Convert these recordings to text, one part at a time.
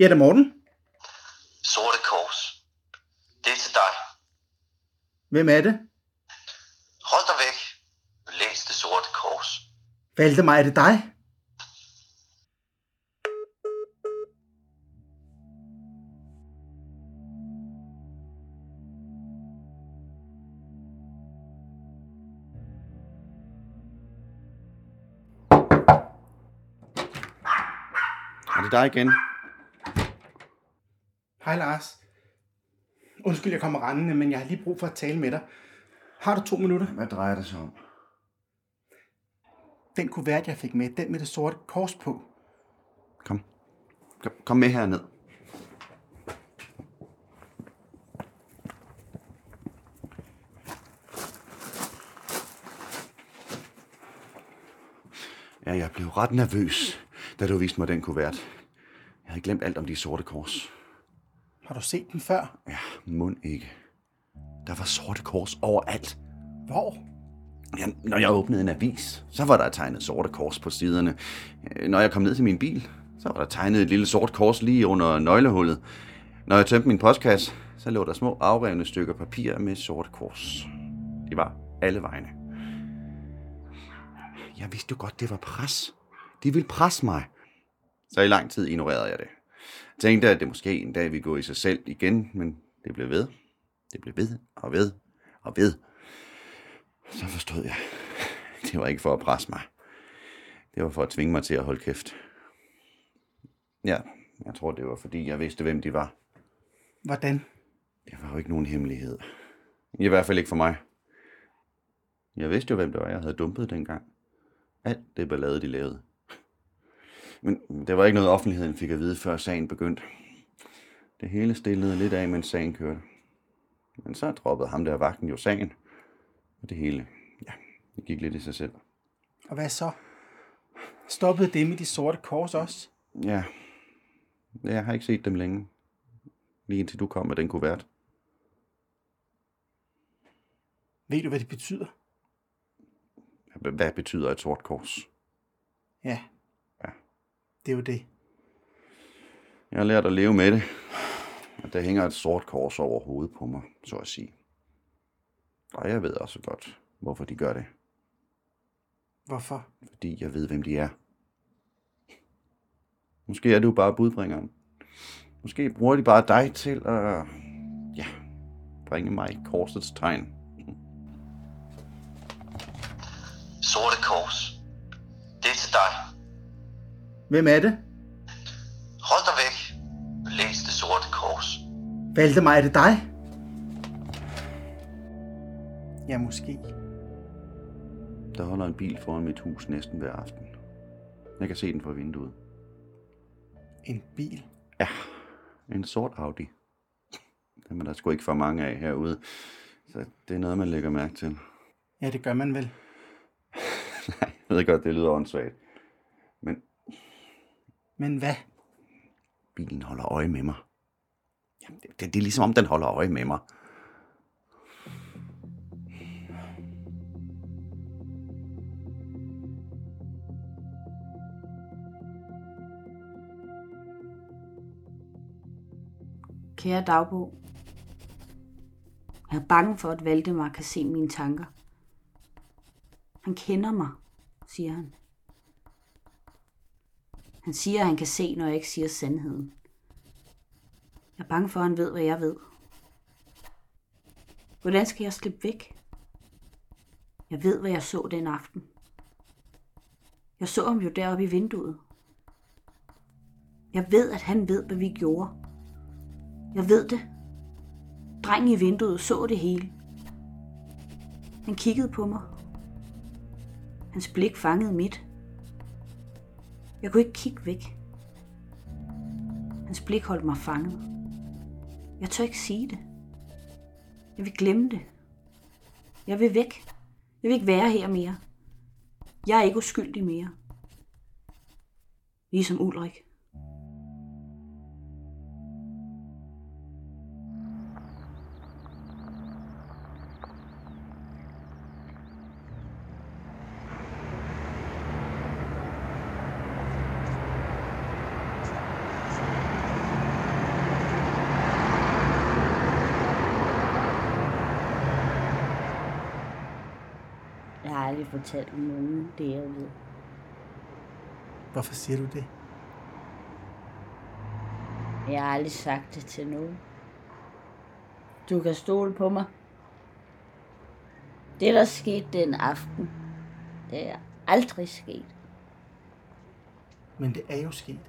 Ja, det er Morten. Sorte Kors. Det er til dig. Hvem er det? Hold dig væk. Læs det sorte kors. Valdemar, er det dig? Er det dig igen? Hej Lars. Undskyld, jeg kommer rendende, men jeg har lige brug for at tale med dig. Har du to minutter? Hvad drejer det sig om? Den kuvert, jeg fik med, den med det sorte kors på. Kom. Kom, kom med herned. Ja, jeg blev ret nervøs, da du viste mig den kuvert. Jeg havde glemt alt om de sorte kors. Har du set den før? Ja, mund ikke. Der var sorte kors overalt. Hvor? Ja, når jeg åbnede en avis, så var der tegnet sorte kors på siderne. Øh, Når jeg kom ned til min bil, så var der tegnet et lille sort kors lige under nøglehullet. Når jeg tømte min postkasse, så lå der små afrevne stykker papir med sorte kors. De var alle vegne. Jeg vidste jo godt, det var pres. De ville presse mig. Så i lang tid ignorerede jeg det. Jeg tænkte, at det måske en dag ville gå i sig selv igen, men det blev ved. Det blev ved og ved og ved. Så forstod jeg. Det var ikke for at presse mig. Det var for at tvinge mig til at holde kæft. Ja, jeg tror, det var fordi, jeg vidste, hvem de var. Hvordan? Det var jo ikke nogen hemmelighed. I hvert fald ikke for mig. Jeg vidste jo, hvem det var, jeg havde dumpet dengang. Alt det ballade, de lavede. Men det var ikke noget, offentligheden fik at vide, før sagen begyndte. Det hele stillede lidt af, mens sagen kørte. Men så droppede ham der vagten jo sagen. Og det hele, ja, det gik lidt i sig selv. Og hvad så? Stoppede det med de sorte kors også? Ja, jeg har ikke set dem længe. Lige indtil du kom med den kuvert. Ved du, hvad det betyder? Hvad betyder et sort kors? Ja. Det er jo det. Jeg har lært at leve med det. Og der hænger et sort kors over hovedet på mig, så at sige. Og jeg ved også godt, hvorfor de gør det. Hvorfor? Fordi jeg ved, hvem de er. Måske er du bare budbringeren. Måske bruger de bare dig til at... Ja, bringe mig i korsets tegn. Sorte Kors. Det er til dig. Hvem er det? Hold dig væk. Læs det sorte kors. Valdemar, er det dig? Ja, måske. Der holder en bil foran mit hus næsten hver aften. Jeg kan se den fra vinduet. En bil. Ja, en sort Audi. Dem er der sgu ikke for mange af herude. Så det er noget, man lægger mærke til. Ja, det gør man vel. Nej, jeg ved godt, det lyder åndssvagt. Men Men hvad? bilen holder øje med mig. Jamen, det, det, det er ligesom om, den holder øje med mig. Kære dagbog. Jeg er bange for, at Valdemar kan se mine tanker. Han kender mig, siger han. Han siger, at han kan se, når jeg ikke siger sandheden. Jeg er bange for, at han ved, hvad jeg ved. Hvordan skal jeg slippe væk? Jeg ved, hvad jeg så den aften. Jeg så ham jo deroppe i vinduet. Jeg ved, at han ved, hvad vi gjorde. Jeg ved det. Drengen i vinduet så det hele. Han kiggede på mig. Hans blik fangede mit. Jeg kunne ikke kigge væk. Hans blik holdt mig fanget. Jeg tør ikke sige det. Jeg vil glemme det. Jeg vil væk. Jeg vil ikke være her mere. Jeg er ikke uskyldig mere. Ligesom Ulrik. Aldrig fortalt nogen det, jeg ved. Hvorfor siger du det? Jeg har aldrig sagt det til nogen. Du kan stole på mig. Det, der skete den aften, det er aldrig sket. Men det er jo sket.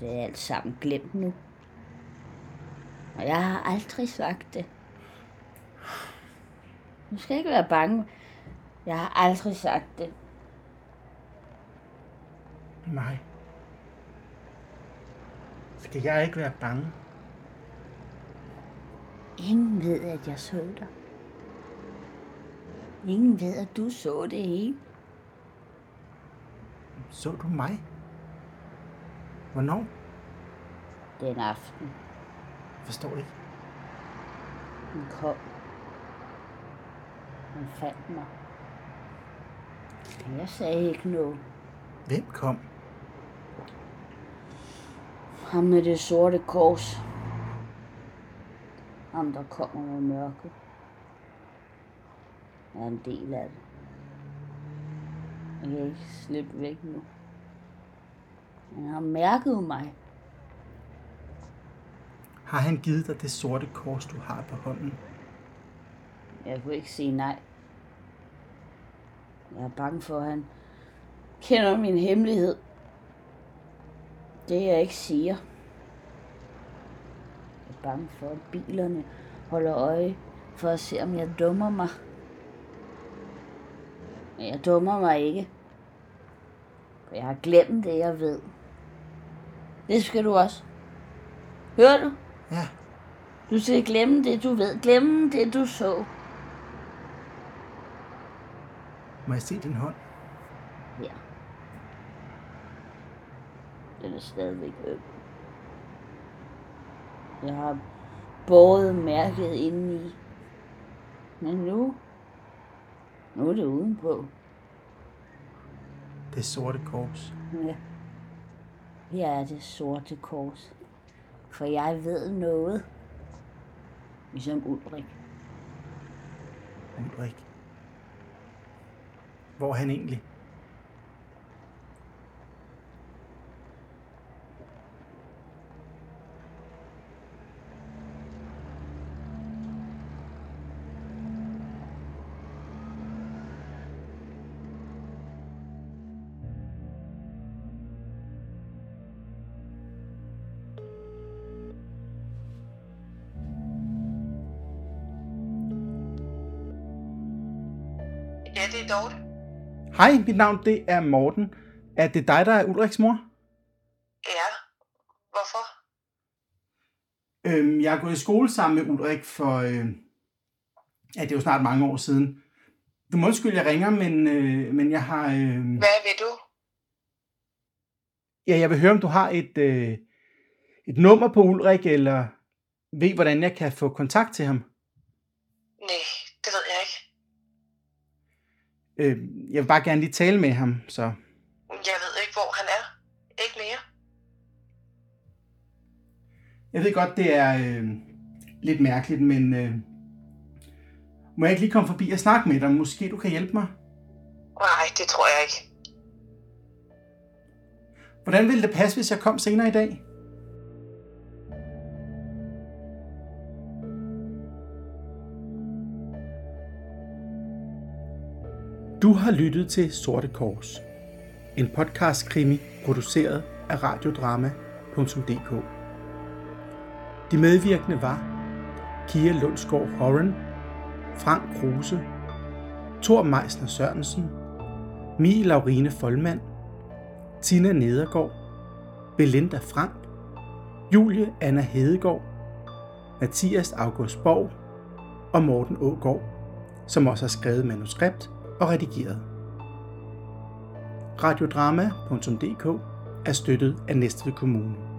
Det er alt sammen glemt nu. Og jeg har aldrig sagt det. Du skal ikke være bange. Jeg har aldrig sagt det. Nej. Skal jeg ikke være bange? Ingen ved, at jeg så dig. Ingen ved, at du så det hele. Så du mig? Hvornår? Den aften, forstår ikke. han kom. Han fandt mig. Jeg sagde ikke noget. Hvem kom? Ham med det sorte kors. Ham, der kommer med mørket. Jeg er en del af det. Jeg kan ikke slippe væk nu. Han har mærket mig. Har han givet dig det sorte kors, du har på hånden? Jeg kunne ikke sige nej. Jeg er bange for, at han kender min hemmelighed. Det jeg ikke siger. Jeg er bange for, at bilerne holder øje for at se, om jeg dummer mig. Men jeg dummer mig ikke. For jeg har glemt det, jeg ved. Det skal du også. Hører du? Ja. Du skal glemme det, du ved. Glemme det, du så. Må jeg se din hånd? Ja. Den er stadigvæk øm. Jeg har båret mærket indeni. Men nu, nu er det udenpå. Det sorte kors. Ja. Her er det sorte kors. For jeg ved noget. Ligesom Ulrik. Ulrik. Hvor han egentlig? Ja, det er Dorte. Hej, mit navn det er Morten. Er det dig, der er Ulriks mor? Ja. Hvorfor? Øhm, jeg er gået i skole sammen med Ulrik for... Øh, ja, det er jo snart mange år siden. Du må undskylde, jeg ringer, men, øh, men jeg har... Øh, Hvad vil du? ja, jeg vil høre, om du har et, øh, et nummer på Ulrik, eller ved, hvordan jeg kan få kontakt til ham. Nej, det ved jeg ikke. Øh, jeg vil bare gerne lige tale med ham, så... Jeg ved ikke, hvor han er. Ikke mere. Jeg ved godt, det er øh, lidt mærkeligt, men øh, må jeg ikke lige komme forbi og snakke med dig? Måske du kan hjælpe mig? Nej, det tror jeg ikke. Hvordan ville det passe, hvis jeg kom senere i dag? Du har lyttet til Sorte Kors, en podcast krimi produceret af radiodrama.dk. De medvirkende var Kia Lundsgaard Horan, Frank Kruse, Thor Meisner Sørensen, Mie Laurine Folmand, Tina Nedergaard, Belinda Frank, Julie Anna Hedegaard, Mathias August Borg og Morten Ågaard, som også har skrevet manuskript og redigeret. Radiodrama.dk er støttet af Næstved Kommune.